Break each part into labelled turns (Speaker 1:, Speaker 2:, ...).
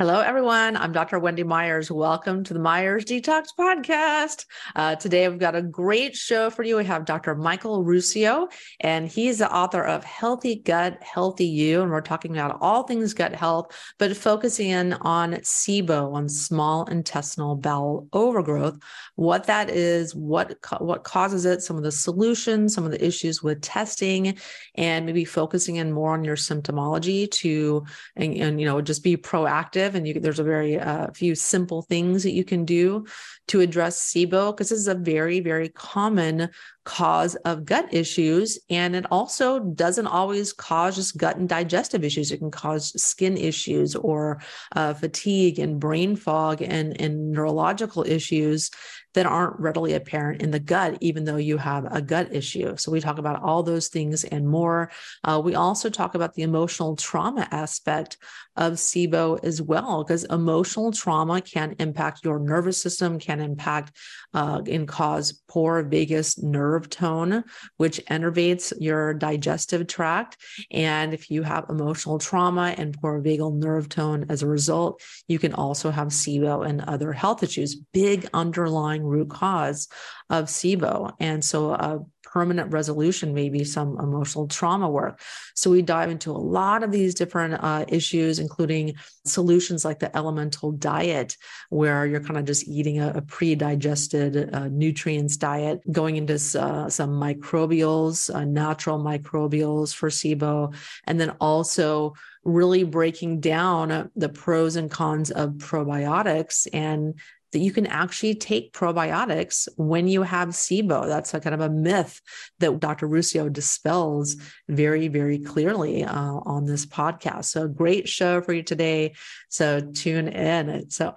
Speaker 1: Hello, everyone. I'm Dr. Wendy Myers. Welcome to the Myers Detox Podcast. Uh, today, we've got a great show for you. We have Dr. Michael Ruscio, and he's the author of Healthy Gut, Healthy You. And we're talking about all things gut health, but focusing in on SIBO, on small intestinal bowel overgrowth, what that is, what, what causes it, some of the solutions, some of the issues with testing, and maybe focusing in more on your symptomology to, and, and you know, just be proactive and you, there's a very uh, few simple things that you can do to address SIBO because this is a very, very common cause of gut issues. And it also doesn't always cause just gut and digestive issues. It can cause skin issues or uh, fatigue and brain fog and, and neurological issues that aren't readily apparent in the gut, even though you have a gut issue. So we talk about all those things and more. Uh, we also talk about the emotional trauma aspect of SIBO as well, because emotional trauma can impact your nervous system, can impact uh, and cause poor vagus nerve tone, which innervates your digestive tract. And if you have emotional trauma and poor vagal nerve tone as a result, you can also have SIBO and other health issues, big underlying root cause of SIBO. And so, uh, permanent resolution, maybe some emotional trauma work. So we dive into a lot of these different uh, issues, including solutions like the elemental diet, where you're kind of just eating a, a pre-digested uh, nutrients diet, going into uh, some microbials, uh, natural microbials for SIBO, and then also really breaking down the pros and cons of probiotics and that you can actually take probiotics when you have SIBO. That's a kind of a myth that Dr. Ruscio dispels very, very clearly uh, on this podcast. So, great show for you today. So, tune in. So,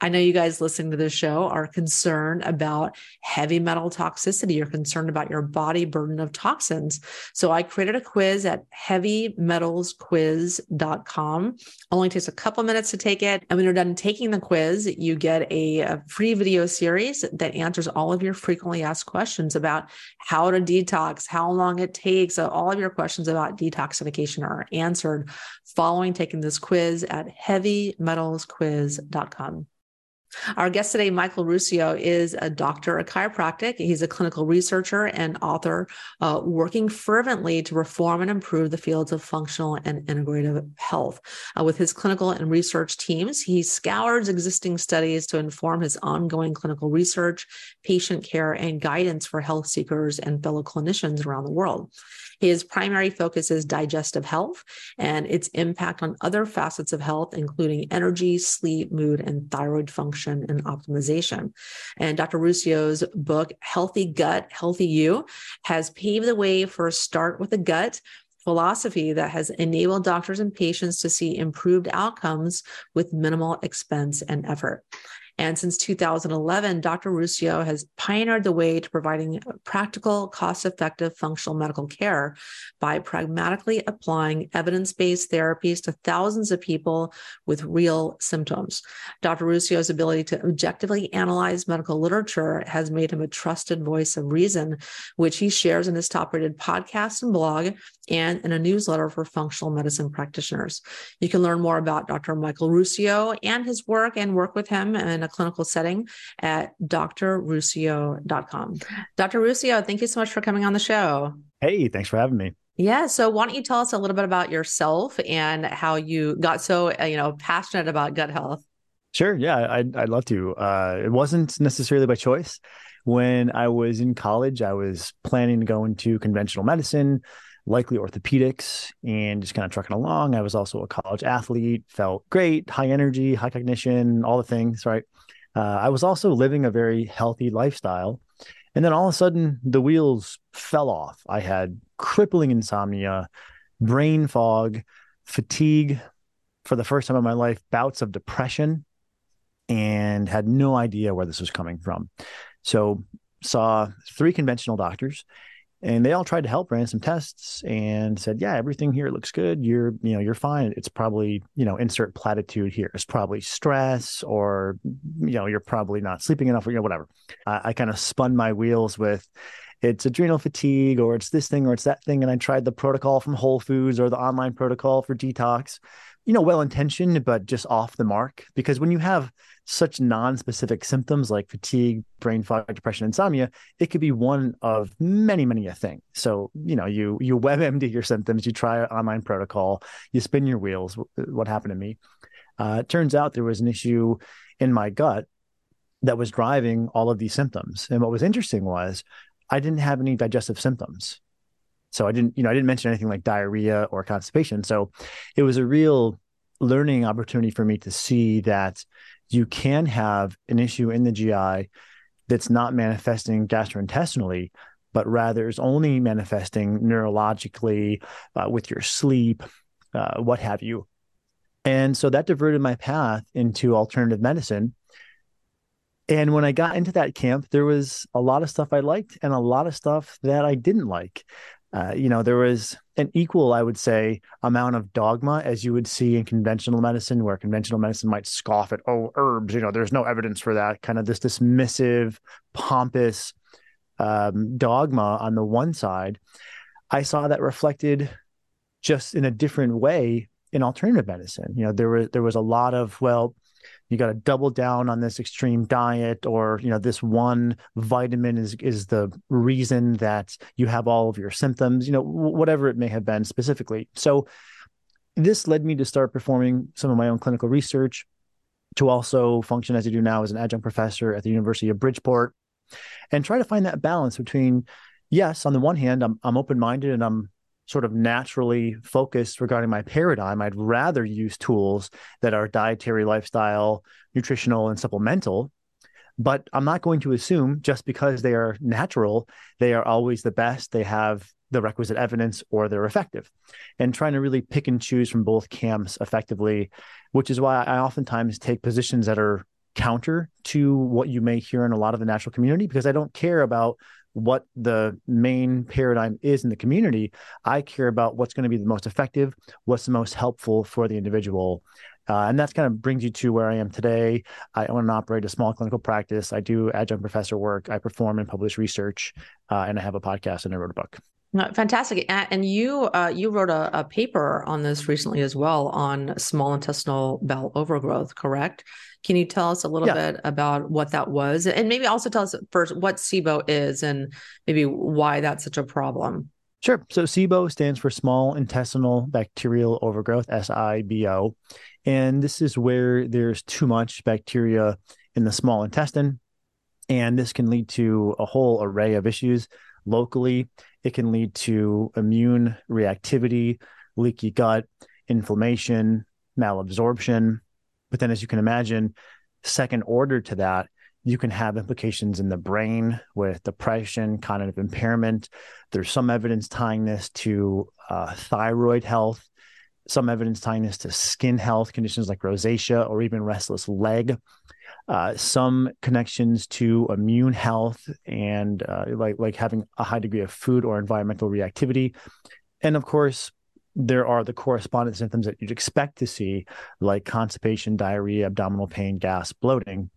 Speaker 1: I know you guys listening to this show are concerned about heavy metal toxicity. You're concerned about your body burden of toxins. So I created a quiz at heavymetalsquiz.com. Only takes a couple minutes to take it. And when you're done taking the quiz, you get a, a free video series that answers all of your frequently asked questions about how to detox, how long it takes. All of your questions about detoxification are answered following taking this quiz at heavymetalsquiz.com. Our guest today, Michael Ruscio, is a doctor of chiropractic. He's a clinical researcher and author uh, working fervently to reform and improve the fields of functional and integrative health. Uh, with his clinical and research teams, he scours existing studies to inform his ongoing clinical research, patient care, and guidance for health seekers and fellow clinicians around the world. His primary focus is digestive health and its impact on other facets of health, including energy, sleep, mood, and thyroid function and optimization. And Dr. Ruscio's book, Healthy Gut, Healthy You, has paved the way for a start with the gut philosophy that has enabled doctors and patients to see improved outcomes with minimal expense and effort. And since 2011, Dr. Ruscio has pioneered the way to providing practical, cost effective functional medical care by pragmatically applying evidence based therapies to thousands of people with real symptoms. Dr. Ruscio's ability to objectively analyze medical literature has made him a trusted voice of reason, which he shares in his top rated podcast and blog and in a newsletter for functional medicine practitioners. You can learn more about Dr. Michael Ruscio and his work and work with him in a clinical setting at drruscio.com. Dr. Ruscio, thank you so much for coming on the show.
Speaker 2: Hey, thanks for having me.
Speaker 1: Yeah. So why don't you tell us a little bit about yourself and how you got so, uh, you know, passionate about gut health?
Speaker 2: Sure. Yeah, I'd, I'd love to. Uh, it wasn't necessarily by choice. When I was in college, I was planning to go into conventional medicine likely orthopedics and just kind of trucking along. I was also a college athlete, felt great, high energy, high cognition, all the things, right? Uh, I was also living a very healthy lifestyle. And then all of a sudden, the wheels fell off. I had crippling insomnia, brain fog, fatigue for the first time in my life, bouts of depression, and had no idea where this was coming from. So, saw three conventional doctors and they all tried to help ran some tests and said yeah everything here looks good. You're you know you're fine. It's probably you know insert platitude here. It's probably stress or you know you're probably not sleeping enough or you know whatever. I, I kind of spun my wheels with it's adrenal fatigue or it's this thing or it's that thing. And i tried the protocol from whole foods or the online protocol for detox you know, well intentioned, but just off the mark. Because when you have such non-specific symptoms like fatigue, brain fog, depression, insomnia, it could be one of many, many a thing. So, you know, you you WebMD your symptoms, you try an online protocol, you spin your wheels. What happened to me? Uh, it turns out there was an issue in my gut that was driving all of these symptoms. And what was interesting was I didn't have any digestive symptoms. So I didn't, you know, I didn't mention anything like diarrhea or constipation. So it was a real learning opportunity for me to see that you can have an issue in the GI that's not manifesting gastrointestinally, but rather is only manifesting neurologically uh, with your sleep, uh, what have you. And so that diverted my path into alternative medicine. And when I got into that camp, there was a lot of stuff I liked and a lot of stuff that I didn't like. Uh, you know, there was an equal, I would say, amount of dogma as you would see in conventional medicine, where conventional medicine might scoff at, oh, herbs, you know, there's no evidence for that, kind of this dismissive, pompous um, dogma on the one side. I saw that reflected just in a different way in alternative medicine. You know, there was there was a lot of, well, you got to double down on this extreme diet or you know this one vitamin is is the reason that you have all of your symptoms you know whatever it may have been specifically. So this led me to start performing some of my own clinical research to also function as I do now as an adjunct professor at the University of Bridgeport and try to find that balance between yes on the one hand I'm I'm open-minded and I'm sort of naturally focused regarding my paradigm, I'd rather use tools that are dietary, lifestyle, nutritional, and supplemental. But I'm not going to assume just because they are natural, they are always the best, they have the requisite evidence, or they're effective. And trying to really pick and choose from both camps effectively, which is why I oftentimes take positions that are counter to what you may hear in a lot of the natural community because I don't care about what the main paradigm is in the community. I care about what's going to be the most effective, what's the most helpful for the individual. Uh, and that's kind of brings you to where I am today. I own and operate a small clinical practice. I do adjunct professor work. I perform and publish research, uh, and I have a podcast and I wrote a book.
Speaker 1: Fantastic, and you uh, you wrote a, a, paper on this recently as well on small intestinal bowel overgrowth. Correct? Can you tell us a little yeah. bit about what that was, and maybe also tell us first what SIBO is, and maybe why that's such a problem?
Speaker 2: Sure. So SIBO stands for small intestinal bacterial overgrowth, SIBO, and this is where there's too much bacteria in the small intestine, and this can lead to a whole array of issues locally it can lead to immune reactivity, leaky gut, inflammation, malabsorption. But then, as you can imagine, second order to that, you can have implications in the brain with depression, cognitive impairment. There's some evidence tying this to uh, thyroid health, some evidence tying this to skin health conditions like rosacea or even restless leg uh, some connections to immune health and uh, like like having a high degree of food or environmental reactivity, and of course there are the corresponding symptoms that you'd expect to see, like constipation, diarrhea, abdominal pain, gas, bloating,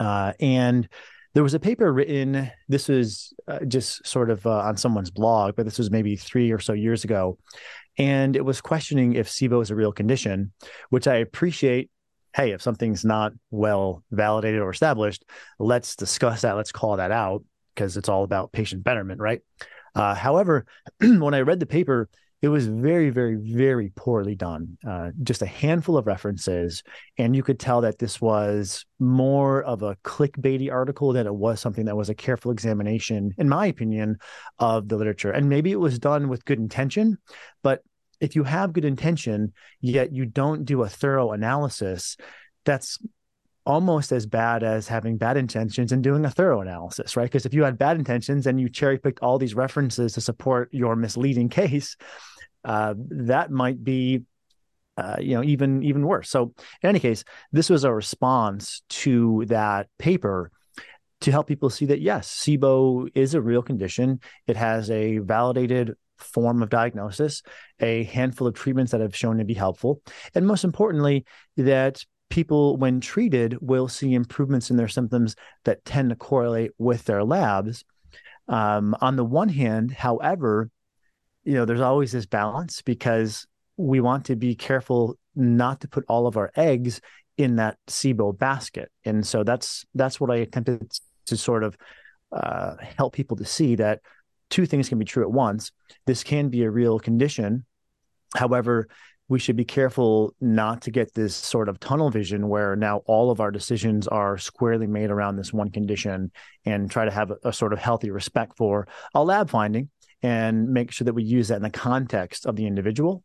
Speaker 2: uh, and there was a paper written this was uh, just sort of uh, on someone's blog but this was maybe three or so years ago and it was questioning if sibo is a real condition which i appreciate hey, if something's not well validated or established, let's discuss that. Let's call that out because it's all about patient betterment, right? Uh, however, when I read the paper, it was very, very, very poorly done. Uh, just a handful of references, and you could tell that this was more of a clickbaity article than it was something that was a careful examination, in my opinion, of the literature. And maybe it was done with good intention, but if you have good intention yet you don't do a thorough analysis that's almost as bad as having bad intentions and doing a thorough analysis right because if you had bad intentions and you cherry picked all these references to support your misleading case uh, that might be uh, you know even even worse so in any case this was a response to that paper to help people see that yes sibo is a real condition it has a validated form of diagnosis, a handful of treatments that have shown to be helpful, and most importantly, that people, when treated, will see improvements in their symptoms that tend to correlate with their labs. Um, on the one hand, however, you know, there's always this balance because we want to be careful not to put all of our eggs in that SIBO basket. And so that's that's what I attempted to sort of uh, help people to see that two things can be true at once. This can be a real condition. However, we should be careful not to get this sort of tunnel vision where now all of our decisions are squarely made around this one condition and try to have a, a sort of healthy respect for a lab finding and make sure that we use that in the context of the individual.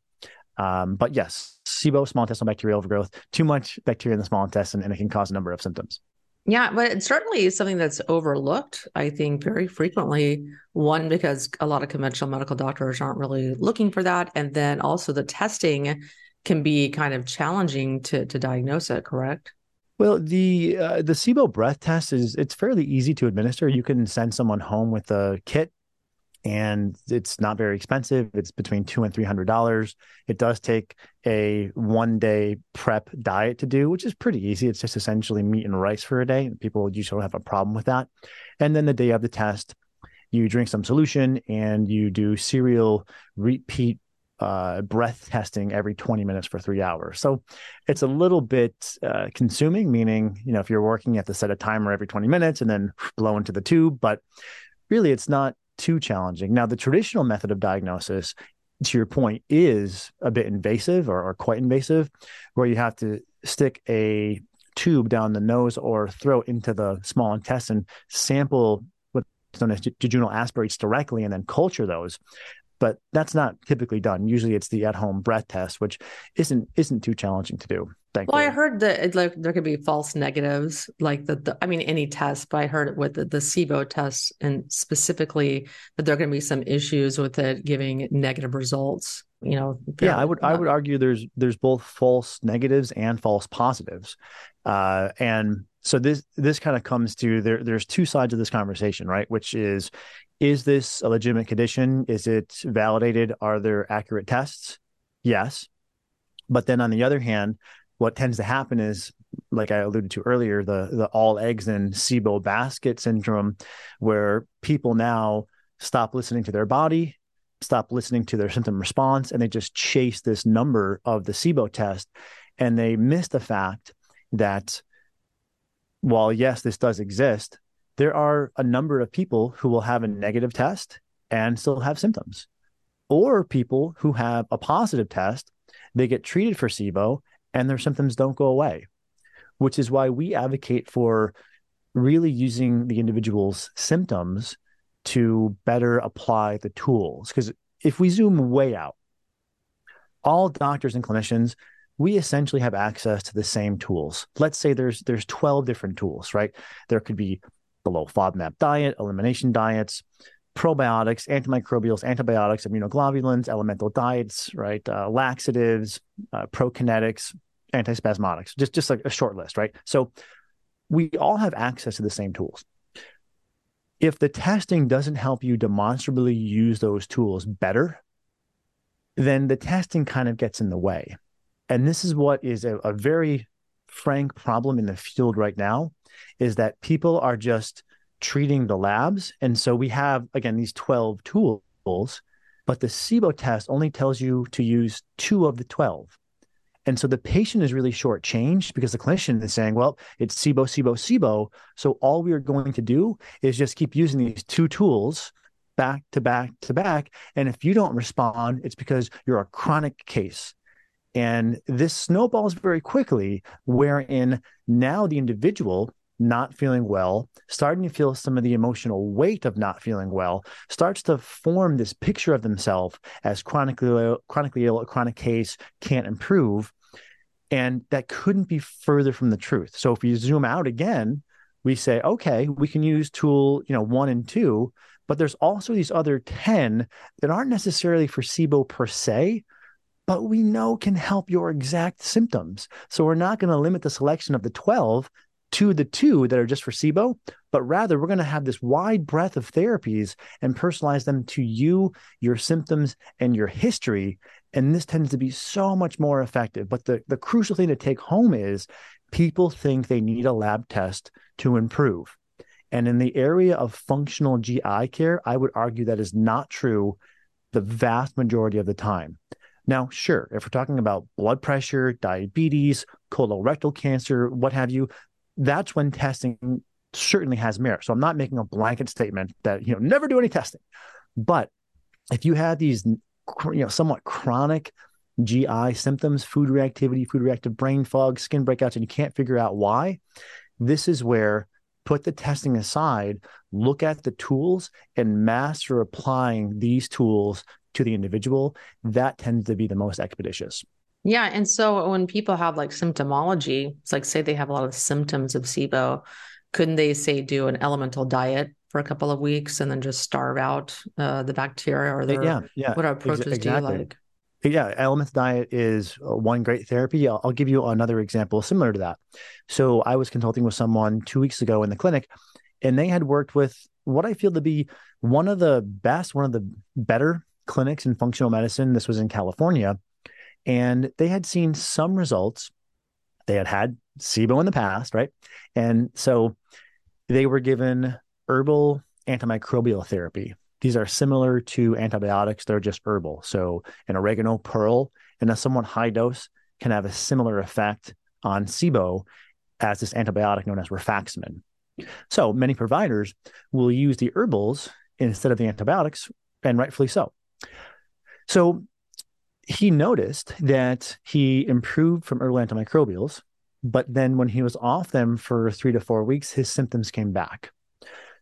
Speaker 2: Um, but yes, SIBO, small intestinal bacterial overgrowth, too much bacteria in the small intestine, and it can cause a number of symptoms.
Speaker 1: Yeah, but it's certainly something that's overlooked, I think, very frequently. One, because a lot of conventional medical doctors aren't really looking for that. And then also the testing can be kind of challenging to, to diagnose it, correct?
Speaker 2: Well, the uh, the SIBO breath test is it's fairly easy to administer. You can send someone home with a kit and it's not very expensive. It's between two and three hundred dollars. It does take a one day prep diet to do, which is pretty easy. It's just essentially meat and rice for a day. People usually don't have a problem with that. And then the day of the test, you drink some solution and you do serial repeat uh, breath testing every 20 minutes for three hours. So it's a little bit uh, consuming, meaning, you know, if you're working, you have to set a timer every 20 minutes and then blow into the tube. But really, it's not too challenging. Now, the traditional method of diagnosis, to your point, is a bit invasive or, or quite invasive, where you have to stick a tube down the nose or throat into the small intestine, sample what's known as jejunal aspirates directly, and then culture those but that's not typically done. Usually, it's the at-home breath test, which isn't isn't too challenging to do.
Speaker 1: Thankfully. Well, I heard that it, like there could be false negatives, like the, the I mean any test, but I heard it with the, the SIBO test, and specifically that there are going to be some issues with it giving negative results. You know,
Speaker 2: yeah, I would not... I would argue there's there's both false negatives and false positives, uh, and so this this kind of comes to there there's two sides of this conversation right which is is this a legitimate condition? Is it validated? Are there accurate tests? Yes. But then on the other hand, what tends to happen is, like I alluded to earlier, the the all eggs in SIBO basket syndrome, where people now stop listening to their body, stop listening to their symptom response, and they just chase this number of the SIBO test, and they miss the fact that while yes, this does exist, there are a number of people who will have a negative test and still have symptoms, or people who have a positive test, they get treated for SIBO and their symptoms don't go away, which is why we advocate for really using the individual's symptoms to better apply the tools. Because if we zoom way out, all doctors and clinicians, we essentially have access to the same tools. Let's say there's there's 12 different tools, right? There could be the low FODMAP diet, elimination diets, probiotics, antimicrobials, antibiotics, immunoglobulins, elemental diets, right? Uh, laxatives, uh, prokinetics, antispasmodics, just, just like a short list, right? So we all have access to the same tools. If the testing doesn't help you demonstrably use those tools better, then the testing kind of gets in the way. And this is what is a, a very frank problem in the field right now is that people are just treating the labs. And so we have, again, these 12 tools, but the SIBO test only tells you to use two of the 12. And so the patient is really shortchanged because the clinician is saying, well, it's SIBO, SIBO, SIBO. So all we are going to do is just keep using these two tools back to back to back. And if you don't respond, it's because you're a chronic case. And this snowballs very quickly, wherein now the individual not feeling well, starting to feel some of the emotional weight of not feeling well, starts to form this picture of themselves as chronically chronically ill, a chronic case, can't improve. And that couldn't be further from the truth. So if you zoom out again, we say, okay, we can use tool, you know, one and two, but there's also these other 10 that aren't necessarily for SIBO per se, but we know can help your exact symptoms. So we're not going to limit the selection of the 12 to the two that are just for SIBO, but rather we're going to have this wide breadth of therapies and personalize them to you, your symptoms, and your history. And this tends to be so much more effective. But the, the crucial thing to take home is people think they need a lab test to improve. And in the area of functional GI care, I would argue that is not true the vast majority of the time. Now, sure, if we're talking about blood pressure, diabetes, colorectal cancer, what have you, that's when testing certainly has merit. So I'm not making a blanket statement that, you know, never do any testing. But if you have these, you know, somewhat chronic GI symptoms, food reactivity, food reactive brain fog, skin breakouts, and you can't figure out why, this is where put the testing aside, look at the tools and master applying these tools to the individual, that tends to be the most expeditious.
Speaker 1: Yeah. And so when people have like symptomology, it's like say they have a lot of symptoms of SIBO, couldn't they say do an elemental diet for a couple of weeks and then just starve out uh, the bacteria or the
Speaker 2: yeah, yeah.
Speaker 1: what approaches Ex- exactly. do you like?
Speaker 2: Yeah, elemental diet is uh, one great therapy. I'll, I'll give you another example similar to that. So I was consulting with someone two weeks ago in the clinic, and they had worked with what I feel to be one of the best, one of the better clinics in functional medicine. This was in California. And they had seen some results. They had had SIBO in the past, right? And so they were given herbal antimicrobial therapy. These are similar to antibiotics, they're just herbal. So, an oregano pearl in a somewhat high dose can have a similar effect on SIBO as this antibiotic known as rifaximin. So, many providers will use the herbals instead of the antibiotics, and rightfully so. So he noticed that he improved from herbal antimicrobials, but then when he was off them for three to four weeks, his symptoms came back.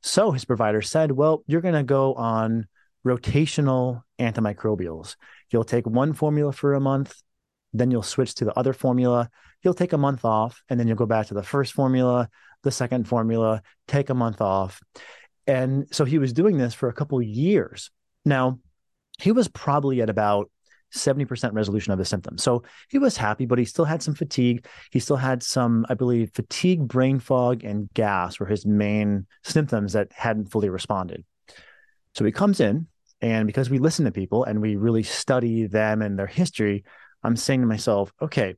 Speaker 2: So his provider said, Well, you're going to go on rotational antimicrobials. You'll take one formula for a month, then you'll switch to the other formula. You'll take a month off, and then you'll go back to the first formula, the second formula, take a month off. And so he was doing this for a couple years. Now, he was probably at about 70% resolution of his symptoms. So he was happy, but he still had some fatigue. He still had some, I believe, fatigue, brain fog, and gas were his main symptoms that hadn't fully responded. So he comes in, and because we listen to people and we really study them and their history, I'm saying to myself, okay,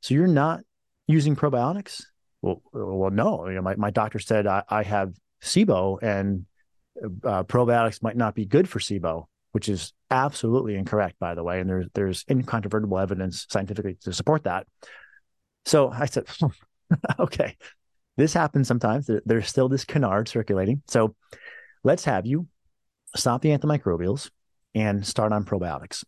Speaker 2: so you're not using probiotics? Well, well, no. You know, my, my doctor said I, I have SIBO and uh, probiotics might not be good for SIBO which is absolutely incorrect, by the way. And there's there's incontrovertible evidence scientifically to support that. So I said, okay, this happens sometimes. There's still this canard circulating. So let's have you stop the antimicrobials and start on probiotics.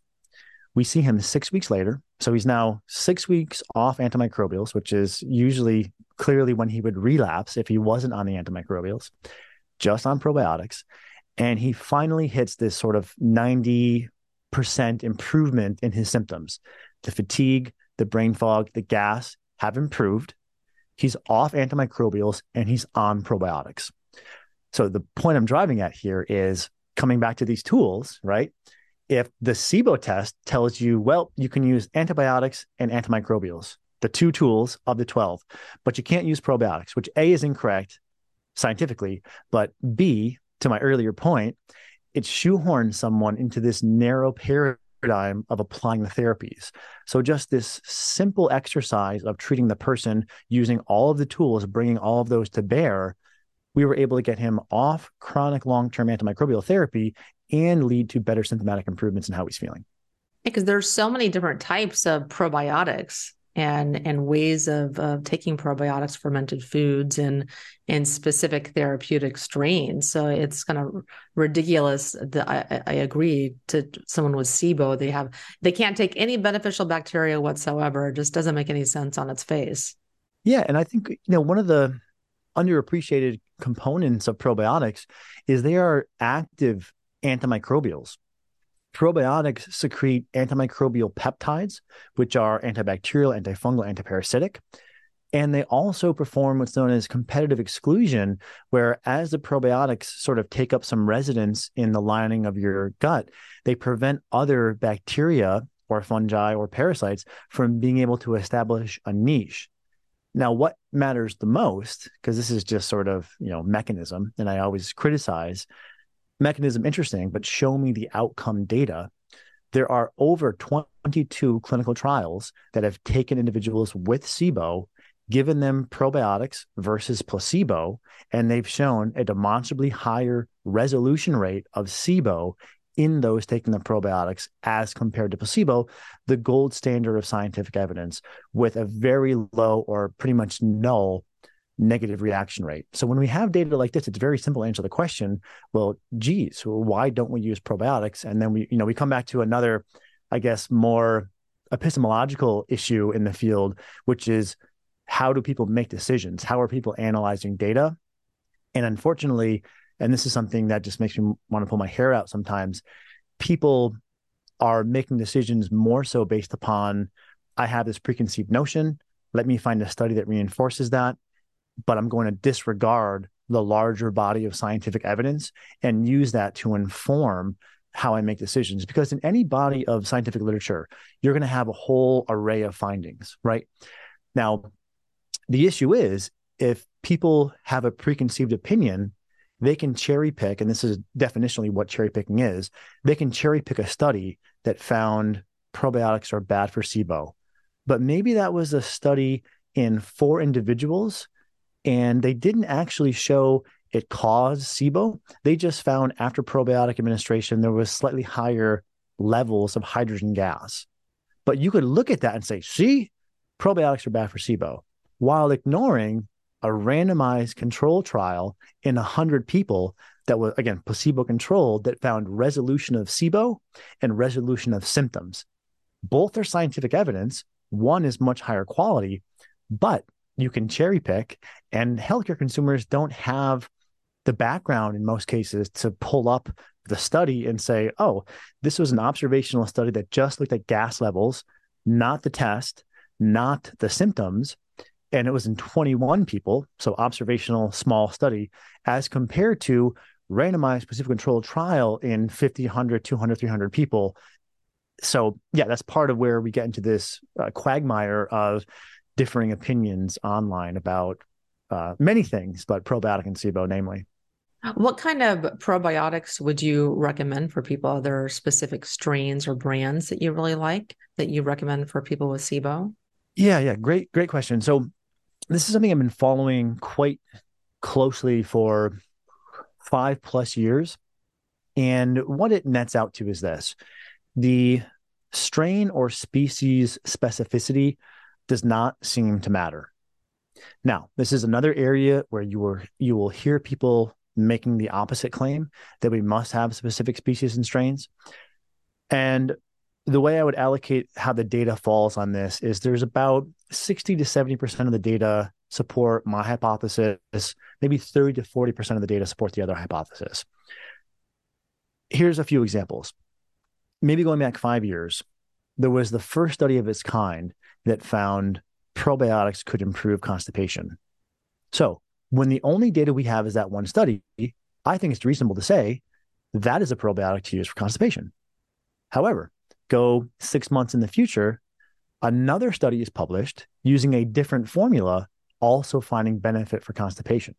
Speaker 2: We see him six weeks later. So he's now six weeks off antimicrobials, which is usually clearly when he would relapse if he wasn't on the antimicrobials, just on probiotics and he finally hits this sort of 90% improvement in his symptoms. The fatigue, the brain fog, the gas have improved. He's off antimicrobials and he's on probiotics. So the point I'm driving at here is coming back to these tools, right? If the SIBO test tells you, well, you can use antibiotics and antimicrobials, the two tools of the 12, but you can't use probiotics, which A is incorrect scientifically, but B, to my earlier point, it shoehorns someone into this narrow paradigm of applying the therapies. So just this simple exercise of treating the person using all of the tools, bringing all of those to bear, we were able to get him off chronic long-term antimicrobial therapy and lead to better symptomatic improvements in how he's feeling.
Speaker 1: Because there's so many different types of probiotics and and ways of, of taking probiotics fermented foods and in specific therapeutic strains. So it's kind of ridiculous that I, I agree to someone with sibo. They have they can't take any beneficial bacteria whatsoever. It just doesn't make any sense on its face.
Speaker 2: Yeah and i think you know one of the underappreciated components of probiotics is they are active antimicrobials Probiotics secrete antimicrobial peptides, which are antibacterial, antifungal, antiparasitic. And they also perform what's known as competitive exclusion, where as the probiotics sort of take up some residence in the lining of your gut, they prevent other bacteria or fungi or parasites from being able to establish a niche. Now, what matters the most, because this is just sort of, you know, mechanism, and I always criticize mechanism interesting, but show me the outcome data. There are over 22 clinical trials that have taken individuals with SIBO, given them probiotics versus placebo, and they've shown a demonstrably higher resolution rate of SIBO in those taking the probiotics as compared to placebo, the gold standard of scientific evidence with a very low or pretty much null negative reaction rate. So when we have data like this, it's very simple to answer the question, well, geez, why don't we use probiotics? And then we, you know, we come back to another, I guess, more epistemological issue in the field, which is how do people make decisions? How are people analyzing data? And unfortunately, and this is something that just makes me want to pull my hair out sometimes, people are making decisions more so based upon I have this preconceived notion. Let me find a study that reinforces that but I'm going to disregard the larger body of scientific evidence and use that to inform how I make decisions. Because in any body of scientific literature, you're going to have a whole array of findings, right? Now, the issue is if people have a preconceived opinion, they can cherry pick, and this is definitionally what cherry picking is. They can cherry pick a study that found probiotics are bad for SIBO, but maybe that was a study in four individuals and they didn't actually show it caused SIBO. They just found after probiotic administration, there was slightly higher levels of hydrogen gas. But you could look at that and say, see, probiotics are bad for SIBO, while ignoring a randomized control trial in 100 people that was, again, placebo controlled that found resolution of SIBO and resolution of symptoms. Both are scientific evidence. One is much higher quality, but you can cherry pick and healthcare consumers don't have the background in most cases to pull up the study and say oh this was an observational study that just looked at gas levels not the test not the symptoms and it was in 21 people so observational small study as compared to randomized placebo controlled trial in 50 100 200 300 people. So yeah that's part of where we get into this uh, quagmire of differing opinions online about uh, many things, but probiotic and SIBO, namely.
Speaker 1: What kind of probiotics would you recommend for people? Are there specific strains or brands that you really like that you recommend for people with SIBO?
Speaker 2: Yeah, yeah, great, great question. So, this is something I've been following quite closely for five plus years. And what it nets out to is this the strain or species specificity does not seem to matter. Now, this is another area where you were you will hear people making the opposite claim that we must have specific species and strains. And the way I would allocate how the data falls on this is there's about 60 to 70% of the data support my hypothesis, maybe 30 to 40% of the data support the other hypothesis. Here's a few examples. Maybe going back five years, there was the first study of its kind that found probiotics could improve constipation. So, when the only data we have is that one study, I think it's reasonable to say that is a probiotic to use for constipation. However, go six months in the future, another study is published using a different formula, also finding benefit for constipation.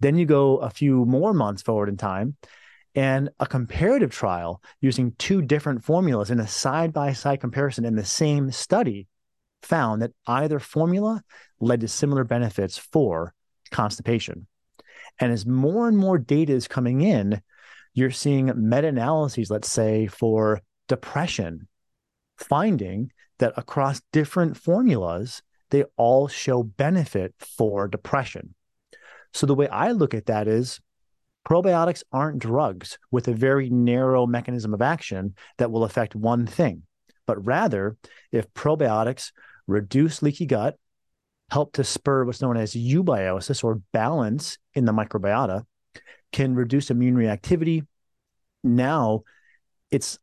Speaker 2: Then you go a few more months forward in time, and a comparative trial using two different formulas in a side by side comparison in the same study found that either formula led to similar benefits for constipation. And as more and more data is coming in, you're seeing meta analyses, let's say, for depression, finding that across different formulas, they all show benefit for depression. So the way I look at that is probiotics aren't drugs with a very narrow mechanism of action that will affect one thing, but rather, if probiotics reduce leaky gut, help to spur what's known as eubiosis or balance in the microbiota, can reduce immune reactivity. Now, it's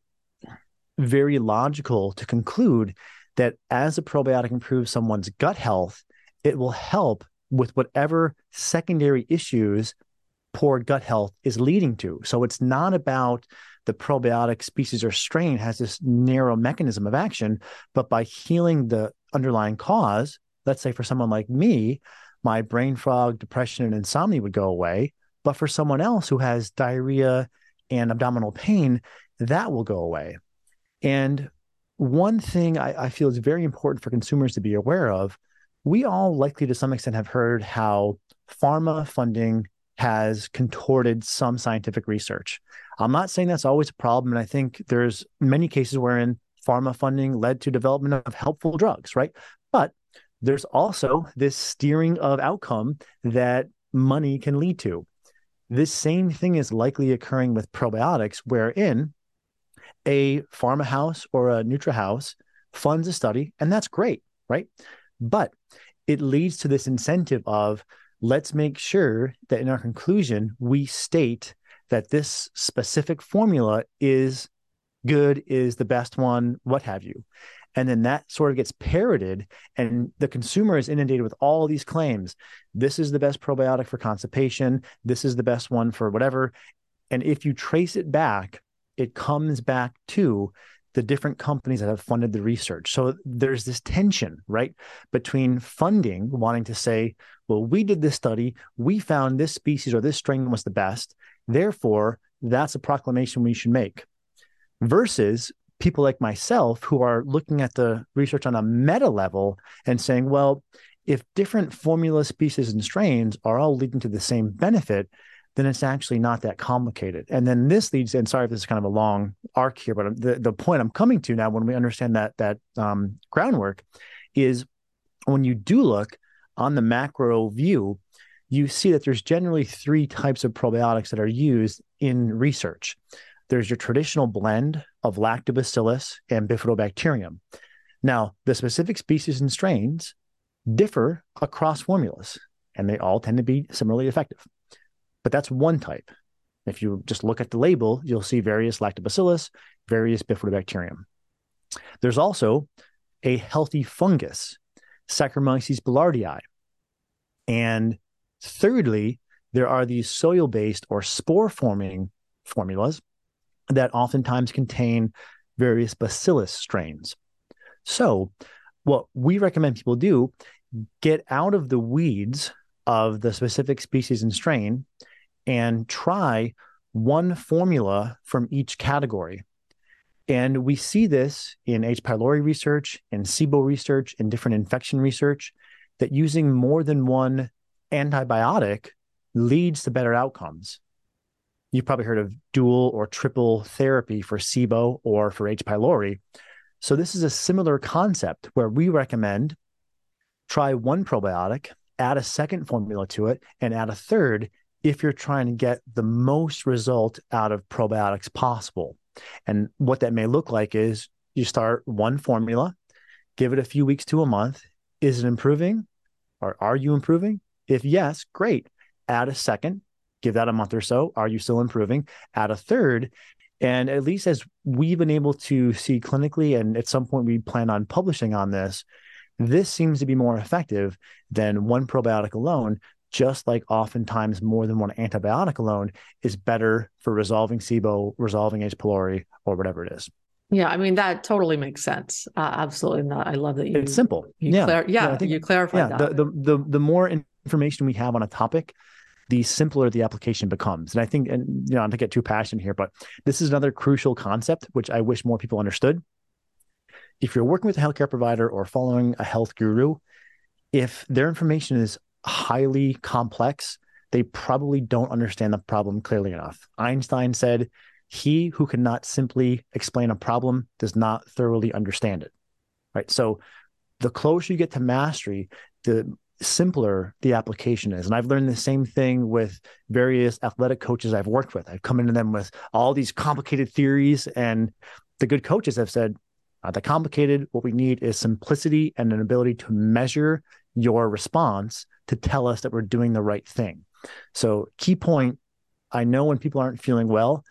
Speaker 2: very logical to conclude that as a probiotic improves someone's gut health, it will help with whatever secondary issues poor gut health is leading to. So it's not about the probiotic species or strain has this narrow mechanism of action, but by healing the underlying cause, let's say for someone like me, my brain fog, depression, and insomnia would go away. But for someone else who has diarrhea and abdominal pain, that will go away. And one thing I, I feel is very important for consumers to be aware of we all likely to some extent have heard how pharma funding has contorted some scientific research. I'm not saying that's always a problem. And I think there's many cases wherein pharma funding led to development of helpful drugs, right? But there's also this steering of outcome that money can lead to. This same thing is likely occurring with probiotics, wherein a pharma house or a Nutra house funds a study, and that's great, right? But it leads to this incentive of let's make sure that in our conclusion, we state that this specific formula is good, is the best one, what have you. And then that sort of gets parroted, and the consumer is inundated with all these claims. This is the best probiotic for constipation. This is the best one for whatever. And if you trace it back, it comes back to the different companies that have funded the research. So there's this tension, right, between funding, wanting to say, well, we did this study, we found this species or this strain was the best. Therefore, that's a proclamation we should make, versus people like myself who are looking at the research on a meta level and saying, well, if different formula species and strains are all leading to the same benefit, then it's actually not that complicated. And then this leads, and sorry if this is kind of a long arc here, but the, the point I'm coming to now when we understand that that um, groundwork is when you do look on the macro view, you see that there's generally three types of probiotics that are used in research. There's your traditional blend of lactobacillus and bifidobacterium. Now, the specific species and strains differ across formulas, and they all tend to be similarly effective. But that's one type. If you just look at the label, you'll see various lactobacillus, various bifidobacterium. There's also a healthy fungus, Saccharomyces boulardii. And thirdly, there are these soil based or spore forming formulas that oftentimes contain various bacillus strains. So, what we recommend people do get out of the weeds of the specific species and strain and try one formula from each category. And we see this in H. pylori research, in SIBO research, in different infection research, that using more than one antibiotic leads to better outcomes. You've probably heard of dual or triple therapy for SIBO or for H. pylori. So, this is a similar concept where we recommend try one probiotic, add a second formula to it, and add a third if you're trying to get the most result out of probiotics possible. And what that may look like is you start one formula, give it a few weeks to a month. Is it improving or are you improving? If yes, great. Add a second, give that a month or so. Are you still improving? Add a third. And at least as we've been able to see clinically, and at some point we plan on publishing on this, this seems to be more effective than one probiotic alone just like oftentimes more than one antibiotic alone is better for resolving SIBO, resolving H. pylori, or whatever it is.
Speaker 1: Yeah, I mean that totally makes sense. Uh, absolutely not. I love that you.
Speaker 2: It's simple.
Speaker 1: You
Speaker 2: yeah,
Speaker 1: clar- yeah, yeah, I think, you clarify yeah,
Speaker 2: that. The, the the the more information we have on a topic, the simpler the application becomes. And I think, and you know, I'm not to get too passionate here, but this is another crucial concept which I wish more people understood. If you're working with a healthcare provider or following a health guru, if their information is highly complex, they probably don't understand the problem clearly enough. Einstein said, He who cannot simply explain a problem does not thoroughly understand it. Right. So the closer you get to mastery, the simpler the application is. And I've learned the same thing with various athletic coaches I've worked with. I've come into them with all these complicated theories, and the good coaches have said, not that complicated. What we need is simplicity and an ability to measure your response to tell us that we're doing the right thing. So, key point I know when people aren't feeling well,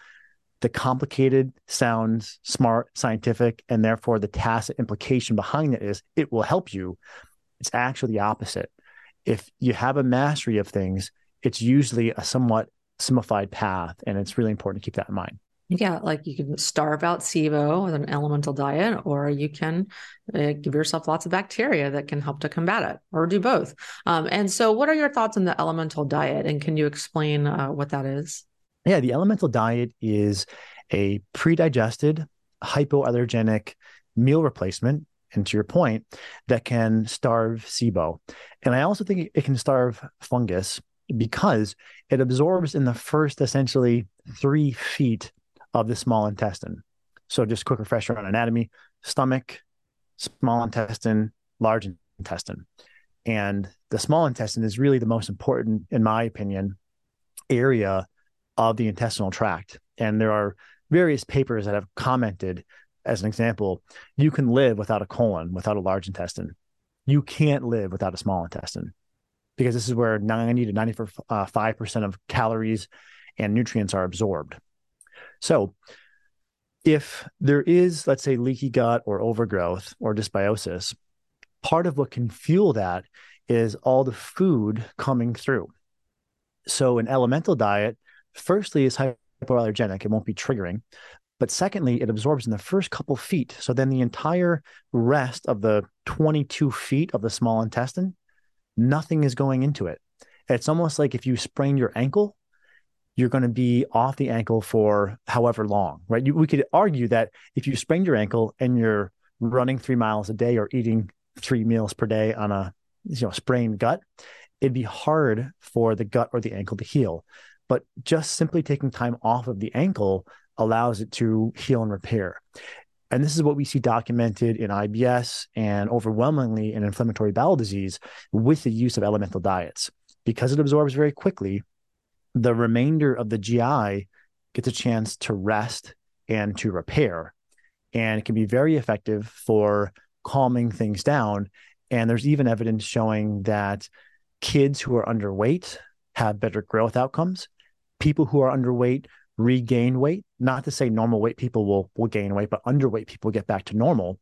Speaker 2: the complicated sounds smart, scientific, and therefore the tacit implication behind it is it will help you. It's actually the opposite. If you have a mastery of things, it's usually a somewhat simplified path. And it's really important to keep that in mind.
Speaker 1: Yeah, like you can starve out SIBO with an elemental diet, or you can uh, give yourself lots of bacteria that can help to combat it, or do both. Um, and so, what are your thoughts on the elemental diet? And can you explain uh, what that is?
Speaker 2: Yeah, the elemental diet is a pre-digested, hypoallergenic meal replacement. And to your point, that can starve SIBO. And I also think it can starve fungus because it absorbs in the first essentially three feet of the small intestine. So, just quick refresher on anatomy stomach, small intestine, large intestine. And the small intestine is really the most important, in my opinion, area of the intestinal tract. And there are various papers that have commented, as an example, you can live without a colon, without a large intestine. You can't live without a small intestine because this is where 90 to 95% uh, of calories and nutrients are absorbed. So, if there is, let's say, leaky gut or overgrowth or dysbiosis, part of what can fuel that is all the food coming through. So, an elemental diet, firstly, is hypoallergenic, it won't be triggering. But secondly, it absorbs in the first couple feet. So then the entire rest of the 22 feet of the small intestine, nothing is going into it. It's almost like if you sprain your ankle, you're going to be off the ankle for however long, right? You, we could argue that if you sprain your ankle and you're running three miles a day or eating three meals per day on a you know sprained gut, it'd be hard for the gut or the ankle to heal. But just simply taking time off of the ankle allows it to heal and repair. And this is what we see documented in IBS and overwhelmingly in inflammatory bowel disease with the use of elemental diets. Because it absorbs very quickly, the remainder of the GI gets a chance to rest and to repair. And it can be very effective for calming things down. And there's even evidence showing that kids who are underweight have better growth outcomes. People who are underweight regain weight. Not to say normal weight people will, will gain weight, but underweight people get back to normal.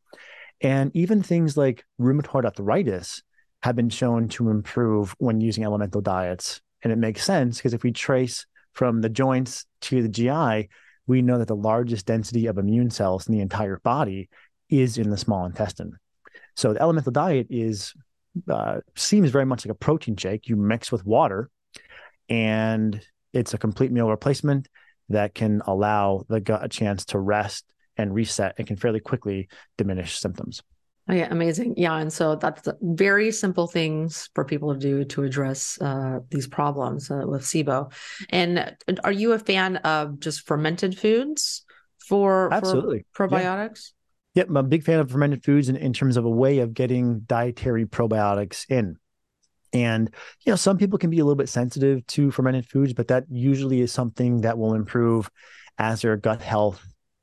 Speaker 2: And even things like rheumatoid arthritis have been shown to improve when using elemental diets and it makes sense because if we trace from the joints to the GI, we know that the largest density of immune cells in the entire body is in the small intestine. So the elemental diet is uh, seems very much like a protein shake. You mix with water, and it's a complete meal replacement that can allow the gut a chance to rest and reset and can fairly quickly diminish symptoms.
Speaker 1: Oh, yeah, amazing. Yeah. And so that's very simple things for people to do to address uh, these problems uh, with SIBO. And are you a fan of just fermented foods for,
Speaker 2: Absolutely.
Speaker 1: For probiotics?
Speaker 2: Yeah. Yep. I'm a big fan of fermented foods in, in terms of a way of getting dietary probiotics in. And, you know, some people can be a little bit sensitive to fermented foods, but that usually is something that will improve as their gut health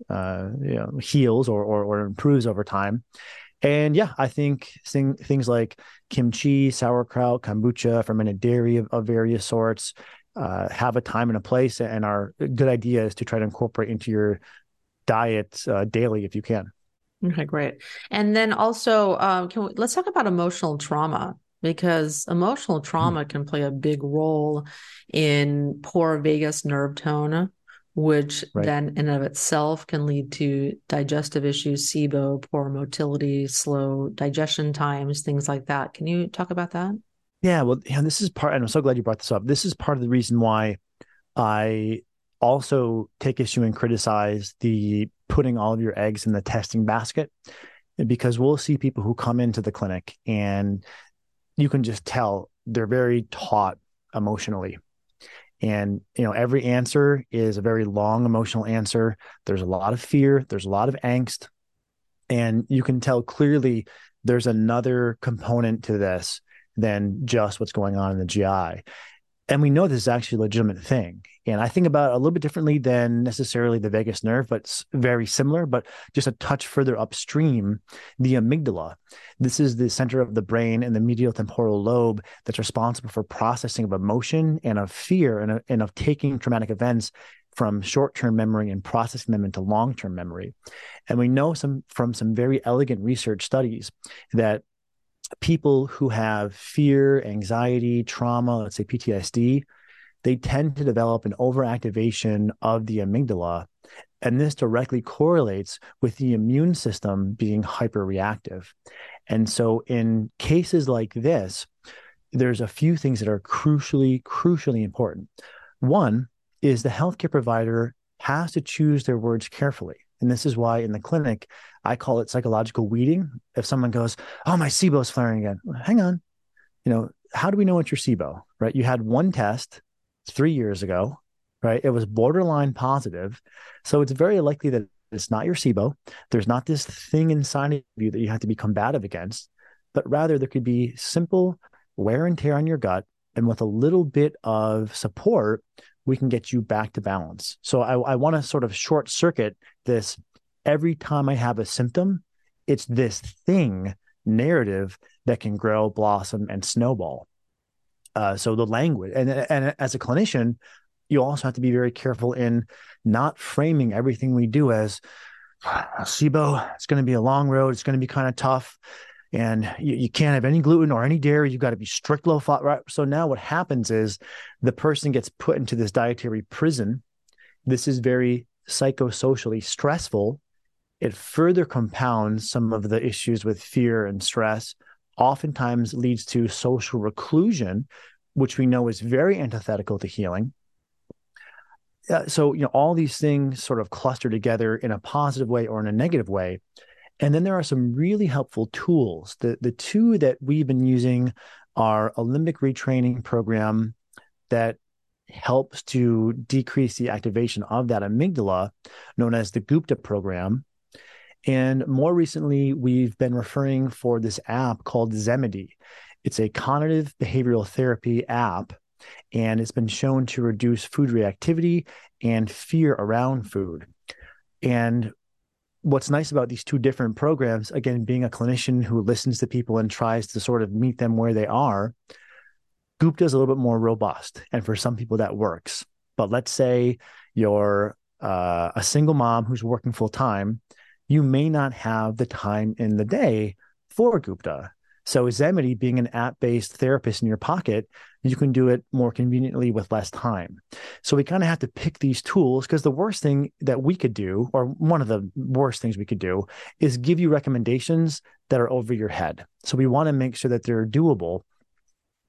Speaker 2: uh, you know, heals or, or, or improves over time. And yeah, I think thing, things like kimchi, sauerkraut, kombucha, fermented dairy of, of various sorts uh, have a time and a place and are good ideas to try to incorporate into your diet uh, daily if you can.
Speaker 1: Okay, great. And then also, um, can we, let's talk about emotional trauma because emotional hmm. trauma can play a big role in poor vagus nerve tone which right. then in and of itself can lead to digestive issues, SIBO, poor motility, slow digestion times, things like that. Can you talk about that?
Speaker 2: Yeah, well, yeah, this is part, and I'm so glad you brought this up. This is part of the reason why I also take issue and criticize the putting all of your eggs in the testing basket because we'll see people who come into the clinic and you can just tell they're very taut emotionally. And you know, every answer is a very long emotional answer. There's a lot of fear, there's a lot of angst, and you can tell clearly there's another component to this than just what's going on in the GI and we know this is actually a legitimate thing. And I think about it a little bit differently than necessarily the vagus nerve, but very similar, but just a touch further upstream, the amygdala. This is the center of the brain and the medial temporal lobe that's responsible for processing of emotion and of fear and, uh, and of taking traumatic events from short-term memory and processing them into long-term memory. And we know some from some very elegant research studies that people who have fear, anxiety, trauma, let's say PTSD, they tend to develop an overactivation of the amygdala. And this directly correlates with the immune system being hyperreactive. And so, in cases like this, there's a few things that are crucially, crucially important. One is the healthcare provider has to choose their words carefully. And this is why in the clinic, I call it psychological weeding. If someone goes, Oh, my SIBO is flaring again, hang on. You know, how do we know it's your SIBO? right? You had one test three years ago, right? It was borderline positive. So it's very likely that it's not your SIBO. There's not this thing inside of you that you have to be combative against, but rather there could be simple wear and tear on your gut. And with a little bit of support, we can get you back to balance. So I, I want to sort of short circuit this every time I have a symptom, it's this thing narrative that can grow, blossom, and snowball. Uh, so the language, and and as a clinician, you also have to be very careful in not framing everything we do as SIBO. It's going to be a long road. It's going to be kind of tough, and you, you, can't have any gluten or any dairy. You've got to be strict low fat. Right. So now what happens is the person gets put into this dietary prison. This is very psychosocially stressful. It further compounds some of the issues with fear and stress oftentimes leads to social reclusion, which we know is very antithetical to healing. Uh, so, you know, all these things sort of cluster together in a positive way or in a negative way. And then there are some really helpful tools. The the two that we've been using are a limbic retraining program that helps to decrease the activation of that amygdala, known as the Gupta program, and more recently, we've been referring for this app called Zemedy. It's a cognitive behavioral therapy app, and it's been shown to reduce food reactivity and fear around food. And what's nice about these two different programs, again, being a clinician who listens to people and tries to sort of meet them where they are, Gupta is a little bit more robust. And for some people, that works. But let's say you're uh, a single mom who's working full time you may not have the time in the day for Gupta. So Zemedy being an app-based therapist in your pocket, you can do it more conveniently with less time. So we kind of have to pick these tools because the worst thing that we could do, or one of the worst things we could do, is give you recommendations that are over your head. So we want to make sure that they're doable.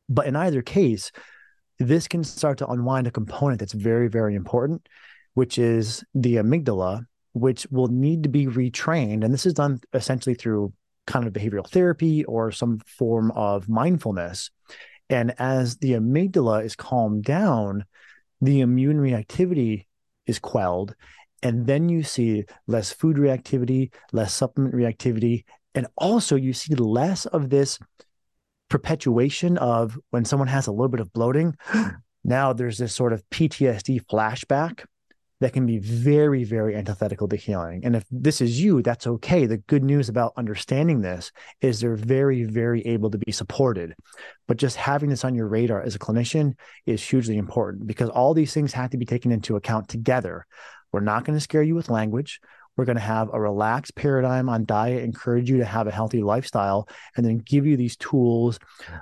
Speaker 2: But in either case, this can start to unwind a component that's very, very important, which is the amygdala, which will need to be retrained. And this is done essentially through kind of behavioral therapy or some form of mindfulness. And as the amygdala is calmed down, the immune reactivity is quelled. And then you see less food reactivity, less supplement reactivity. And also, you see less of this perpetuation of when someone has a little bit of bloating. now there's this sort of PTSD flashback that can be very, very antithetical to healing. And if this is you, that's okay. The good news about understanding this is they're very, very able to be supported. But just having this on your radar as a clinician is hugely important because all these things have to be taken into account together. We're not going to scare you with language. We're going to have a relaxed paradigm on diet, encourage you to have a healthy lifestyle, and then give you these tools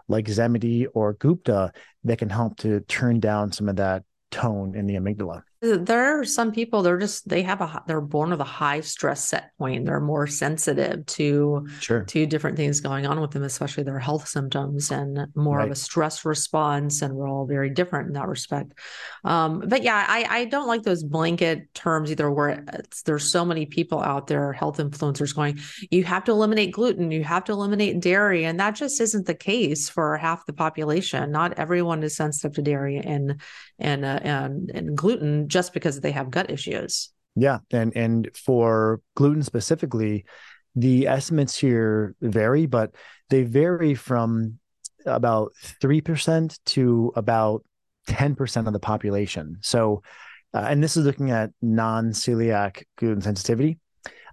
Speaker 2: like Zemedy or Gupta that can help to turn down some of that tone in the amygdala.
Speaker 1: There are some people they're just they have a they're born with a high stress set point. They're more sensitive to
Speaker 2: sure.
Speaker 1: to different things going on with them, especially their health symptoms and more right. of a stress response. And we're all very different in that respect. Um, but yeah, I I don't like those blanket terms either. Where there's so many people out there, health influencers going, you have to eliminate gluten, you have to eliminate dairy, and that just isn't the case for half the population. Not everyone is sensitive to dairy and and uh, and and gluten just because they have gut issues.
Speaker 2: Yeah, and and for gluten specifically, the estimates here vary, but they vary from about 3% to about 10% of the population. So, uh, and this is looking at non celiac gluten sensitivity.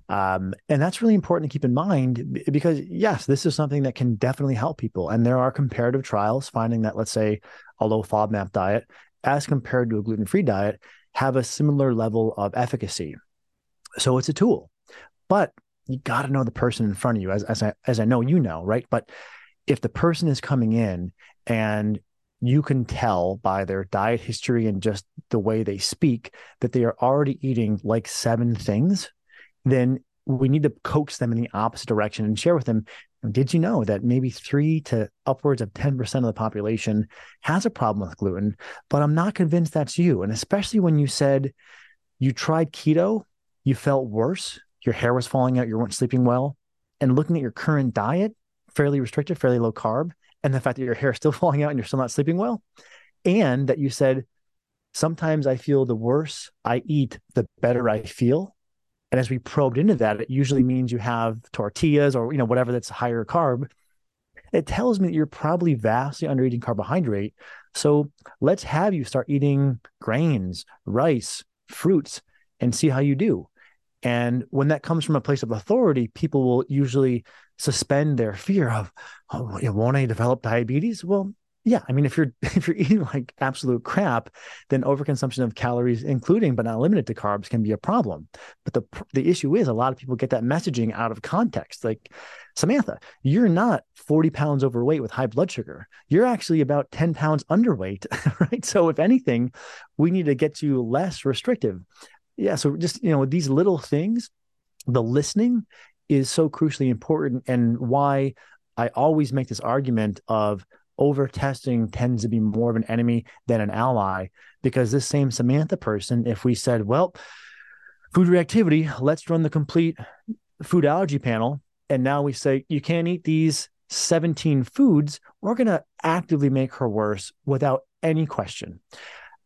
Speaker 2: Um, and that's really important to keep in mind because, yes, this is something that can definitely help people. And there are comparative trials finding that, let's say, a low FODMAP diet, as compared to a gluten free diet, have a similar level of efficacy. So it's a tool, but you got to know the person in front of you, as as I, as I know you know, right? But if the person is coming in and you can tell by their diet history and just the way they speak that they are already eating like seven things, then we need to coax them in the opposite direction and share with them did you know that maybe three to upwards of 10% of the population has a problem with gluten? But I'm not convinced that's you. And especially when you said you tried keto, you felt worse, your hair was falling out, you weren't sleeping well. And looking at your current diet, fairly restricted, fairly low carb, and the fact that your hair is still falling out and you're still not sleeping well, and that you said, sometimes I feel the worse I eat, the better I feel. And as we probed into that, it usually means you have tortillas or you know whatever that's higher carb. It tells me that you're probably vastly under eating carbohydrate. So let's have you start eating grains, rice, fruits, and see how you do. And when that comes from a place of authority, people will usually suspend their fear of, oh, won't I develop diabetes? Well, yeah, I mean, if you're if you're eating like absolute crap, then overconsumption of calories, including but not limited to carbs, can be a problem. But the the issue is a lot of people get that messaging out of context. Like Samantha, you're not 40 pounds overweight with high blood sugar. You're actually about 10 pounds underweight, right? So if anything, we need to get you less restrictive. Yeah. So just you know these little things, the listening is so crucially important, and why I always make this argument of over testing tends to be more of an enemy than an ally because this same Samantha person, if we said, well, food reactivity, let's run the complete food allergy panel. And now we say, you can't eat these 17 foods, we're going to actively make her worse without any question.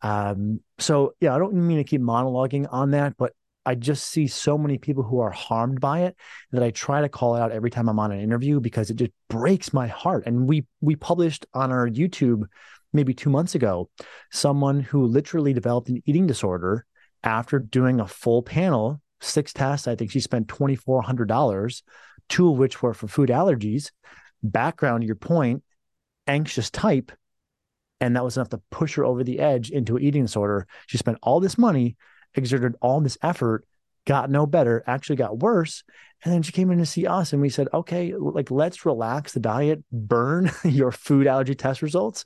Speaker 2: Um, so, yeah, I don't mean to keep monologuing on that, but I just see so many people who are harmed by it that I try to call it out every time I'm on an interview because it just breaks my heart. And we we published on our YouTube maybe 2 months ago someone who literally developed an eating disorder after doing a full panel, six tests. I think she spent $2400, two of which were for food allergies. Background your point, anxious type and that was enough to push her over the edge into an eating disorder. She spent all this money exerted all this effort, got no better, actually got worse. And then she came in to see us and we said, okay, like let's relax the diet, burn your food allergy test results,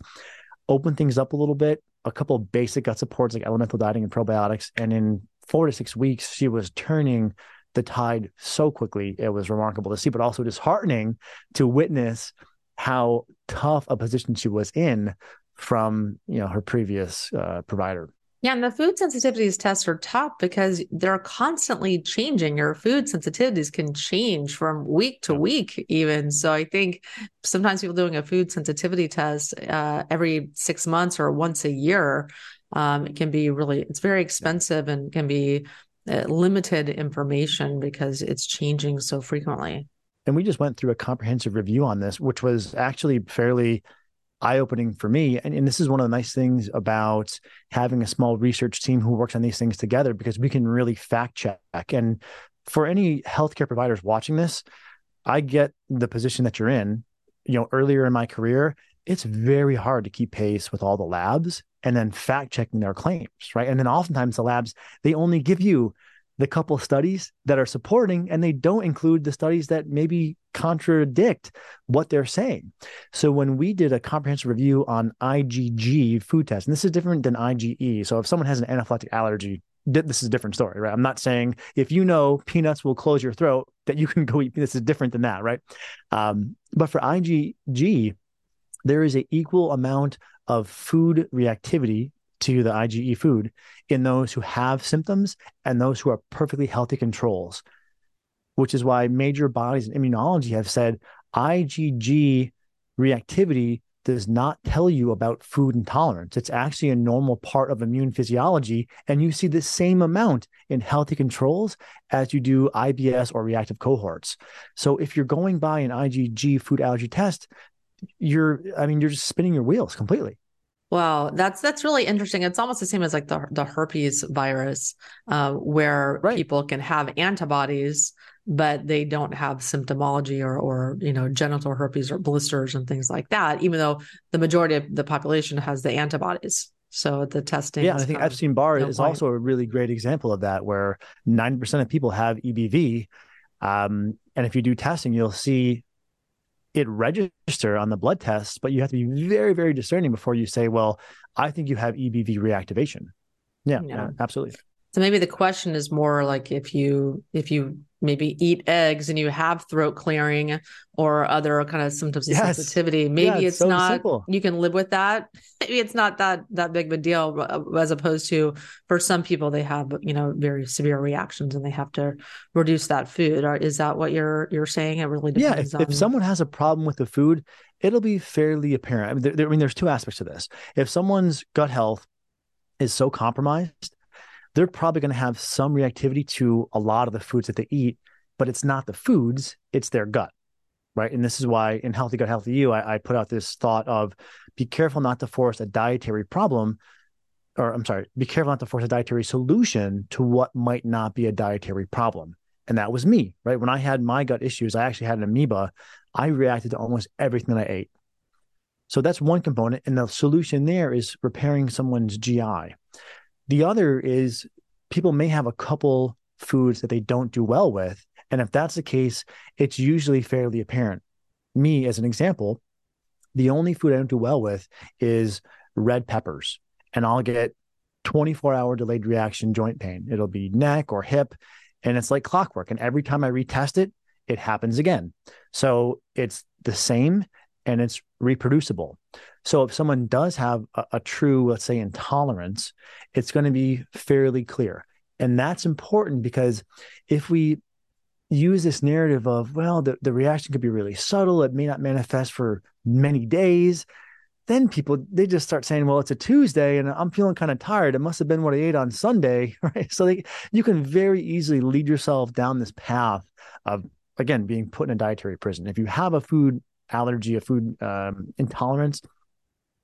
Speaker 2: open things up a little bit, a couple basic gut supports like elemental dieting and probiotics. And in four to six weeks, she was turning the tide so quickly. It was remarkable to see, but also disheartening to witness how tough a position she was in from you know her previous uh, provider.
Speaker 1: Yeah, and the food sensitivities tests are tough because they're constantly changing. Your food sensitivities can change from week to week, even. So I think sometimes people doing a food sensitivity test uh, every six months or once a year um, it can be really it's very expensive and can be uh, limited information because it's changing so frequently.
Speaker 2: And we just went through a comprehensive review on this, which was actually fairly eye opening for me. And, and this is one of the nice things about having a small research team who works on these things together because we can really fact check. And for any healthcare providers watching this, I get the position that you're in. You know, earlier in my career, it's very hard to keep pace with all the labs and then fact checking their claims, right? And then oftentimes the labs, they only give you the couple studies that are supporting and they don't include the studies that maybe contradict what they're saying. So when we did a comprehensive review on IgG food tests, and this is different than IgE. So if someone has an anaphylactic allergy, this is a different story, right? I'm not saying if you know peanuts will close your throat that you can go eat. This is different than that, right? Um, but for IgG, there is an equal amount of food reactivity to the IgE food in those who have symptoms and those who are perfectly healthy controls, which is why major bodies in immunology have said IgG reactivity does not tell you about food intolerance. It's actually a normal part of immune physiology. And you see the same amount in healthy controls as you do IBS or reactive cohorts. So if you're going by an IgG food allergy test, you're, I mean, you're just spinning your wheels completely.
Speaker 1: Wow, that's that's really interesting. It's almost the same as like the the herpes virus, uh, where right. people can have antibodies, but they don't have symptomology or or you know genital herpes or blisters and things like that. Even though the majority of the population has the antibodies. So the testing,
Speaker 2: yeah, I think Epstein Barr is point. also a really great example of that, where ninety percent of people have EBV, um, and if you do testing, you'll see it register on the blood test, but you have to be very, very discerning before you say, well, I think you have EBV reactivation. Yeah, yeah. yeah absolutely.
Speaker 1: So maybe the question is more like if you if you maybe eat eggs and you have throat clearing or other kind of symptoms of yes. sensitivity maybe yeah, it's, it's so not simple. you can live with that. Maybe it's not that that big of a deal uh, as opposed to for some people they have you know very severe reactions and they have to reduce that food. Or is that what you're you're saying? It really
Speaker 2: depends yeah if, on... if someone has a problem with the food it'll be fairly apparent. I mean, there, there, I mean there's two aspects to this. If someone's gut health is so compromised they're probably going to have some reactivity to a lot of the foods that they eat, but it's not the foods, it's their gut. Right. And this is why in Healthy Gut, Healthy You, I, I put out this thought of be careful not to force a dietary problem, or I'm sorry, be careful not to force a dietary solution to what might not be a dietary problem. And that was me, right? When I had my gut issues, I actually had an amoeba. I reacted to almost everything that I ate. So that's one component. And the solution there is repairing someone's GI. The other is people may have a couple foods that they don't do well with. And if that's the case, it's usually fairly apparent. Me, as an example, the only food I don't do well with is red peppers. And I'll get 24 hour delayed reaction joint pain. It'll be neck or hip. And it's like clockwork. And every time I retest it, it happens again. So it's the same and it's reproducible. So if someone does have a, a true, let's say, intolerance, it's going to be fairly clear. And that's important because if we use this narrative of, well, the, the reaction could be really subtle, it may not manifest for many days, then people they just start saying, well, it's a Tuesday and I'm feeling kind of tired. It must have been what I ate on Sunday, right? So they, you can very easily lead yourself down this path of again being put in a dietary prison. If you have a food allergy, a food um, intolerance,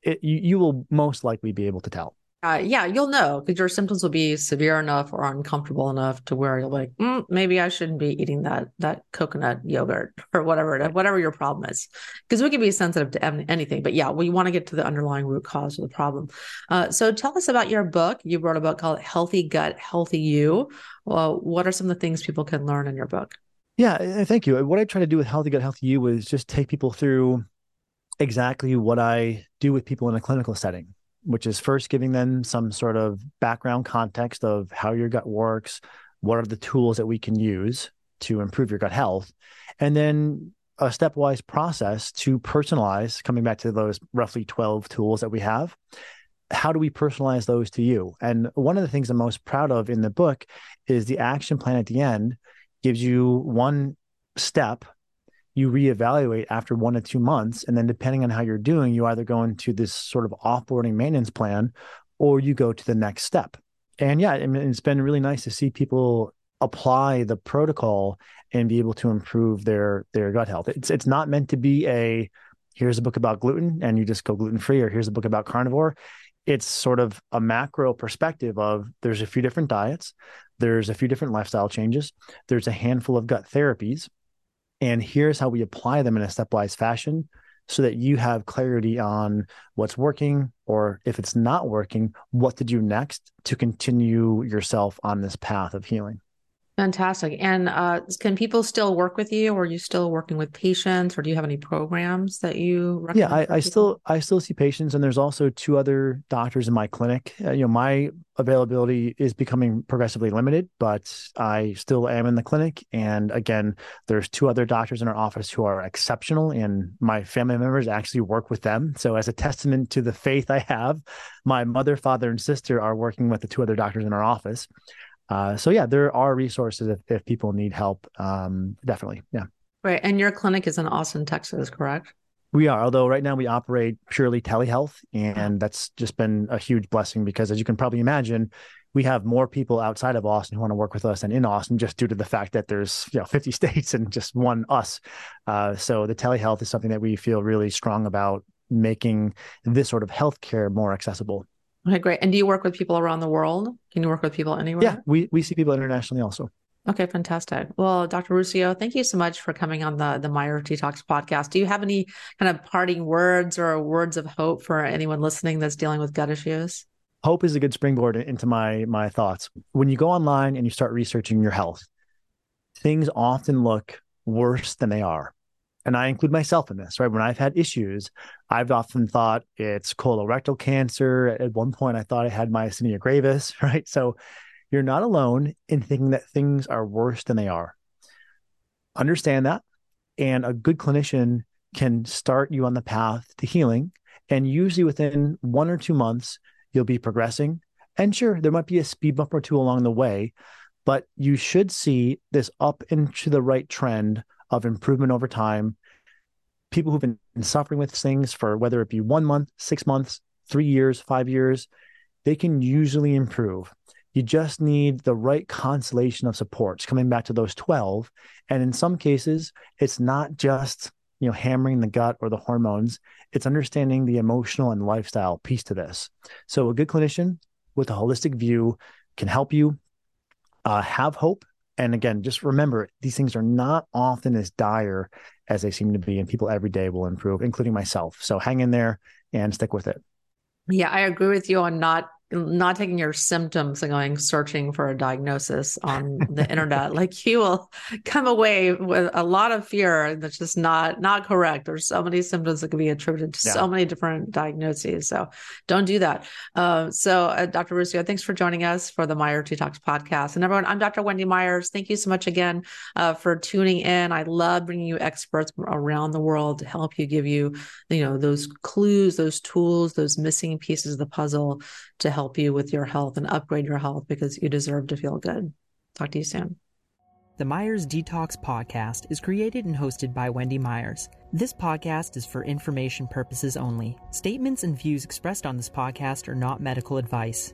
Speaker 2: it, you, you will most likely be able to tell.
Speaker 1: Uh, yeah, you'll know because your symptoms will be severe enough or uncomfortable enough to where you're like, mm, maybe I shouldn't be eating that that coconut yogurt or whatever whatever your problem is. Because we can be sensitive to anything, but yeah, we want to get to the underlying root cause of the problem. Uh, so tell us about your book. You wrote a book called "Healthy Gut, Healthy You." Well, what are some of the things people can learn in your book?
Speaker 2: Yeah, thank you. What I try to do with Healthy Gut, Healthy You is just take people through exactly what I do with people in a clinical setting, which is first giving them some sort of background context of how your gut works, what are the tools that we can use to improve your gut health, and then a stepwise process to personalize, coming back to those roughly 12 tools that we have. How do we personalize those to you? And one of the things I'm most proud of in the book is the action plan at the end gives you one step you reevaluate after one to two months. And then depending on how you're doing, you either go into this sort of offboarding maintenance plan or you go to the next step. And yeah, I mean, it's been really nice to see people apply the protocol and be able to improve their their gut health. It's it's not meant to be a here's a book about gluten and you just go gluten free or here's a book about carnivore. It's sort of a macro perspective of there's a few different diets, there's a few different lifestyle changes, there's a handful of gut therapies and here's how we apply them in a stepwise fashion so that you have clarity on what's working or if it's not working, what to do next to continue yourself on this path of healing.
Speaker 1: Fantastic. And uh, can people still work with you, or are you still working with patients, or do you have any programs that you?
Speaker 2: yeah, I, I still I still see patients, and there's also two other doctors in my clinic. Uh, you know, my availability is becoming progressively limited, but I still am in the clinic. And again, there's two other doctors in our office who are exceptional, and my family members actually work with them. So, as a testament to the faith I have, my mother, father, and sister are working with the two other doctors in our office. Uh, so yeah, there are resources if, if people need help. Um, definitely. Yeah.
Speaker 1: Right. And your clinic is in Austin, Texas, correct?
Speaker 2: We are, although right now we operate purely telehealth, and that's just been a huge blessing because, as you can probably imagine, we have more people outside of Austin who want to work with us than in Austin, just due to the fact that there's you know 50 states and just one us. Uh, so the telehealth is something that we feel really strong about making this sort of healthcare more accessible.
Speaker 1: Okay, great. And do you work with people around the world? Can you work with people anywhere?
Speaker 2: Yeah, we, we see people internationally also.
Speaker 1: Okay, fantastic. Well, Dr. Ruscio, thank you so much for coming on the the Myers Detox podcast. Do you have any kind of parting words or words of hope for anyone listening that's dealing with gut issues?
Speaker 2: Hope is a good springboard into my my thoughts. When you go online and you start researching your health, things often look worse than they are and I include myself in this, right? When I've had issues, I've often thought it's colorectal cancer. At one point, I thought I had myasthenia gravis, right? So you're not alone in thinking that things are worse than they are. understand that. And a good clinician can start you on the path to healing. And usually within one or two months, you'll be progressing. And sure, there might be a speed bump or two along the way, but you should see this up into the right trend of improvement over time. People who've been suffering with things for whether it be one month, six months, three years, five years, they can usually improve. You just need the right constellation of supports coming back to those 12. And in some cases, it's not just you know hammering the gut or the hormones it's understanding the emotional and lifestyle piece to this so a good clinician with a holistic view can help you uh, have hope and again just remember these things are not often as dire as they seem to be and people every day will improve including myself. So hang in there and stick with it.
Speaker 1: Yeah i agree with you on not not taking your symptoms and going searching for a diagnosis on the internet. Like you will come away with a lot of fear that's just not not correct. There's so many symptoms that can be attributed to yeah. so many different diagnoses. So don't do that. Uh, so uh, dr ruscio thanks for joining us for the myers detox podcast. And everyone i'm dr wendy myers. Thank you so much again uh, for tuning in. I love bringing you experts around the world to help you give you you know those clues those tools those missing pieces of the puzzle to help you with your health and upgrade your health because you deserve to feel good. Talk to you soon.
Speaker 3: The Myers Detox Podcast is created and hosted by Wendy Myers. This podcast is for information purposes only. Statements and views expressed on this podcast are not medical advice.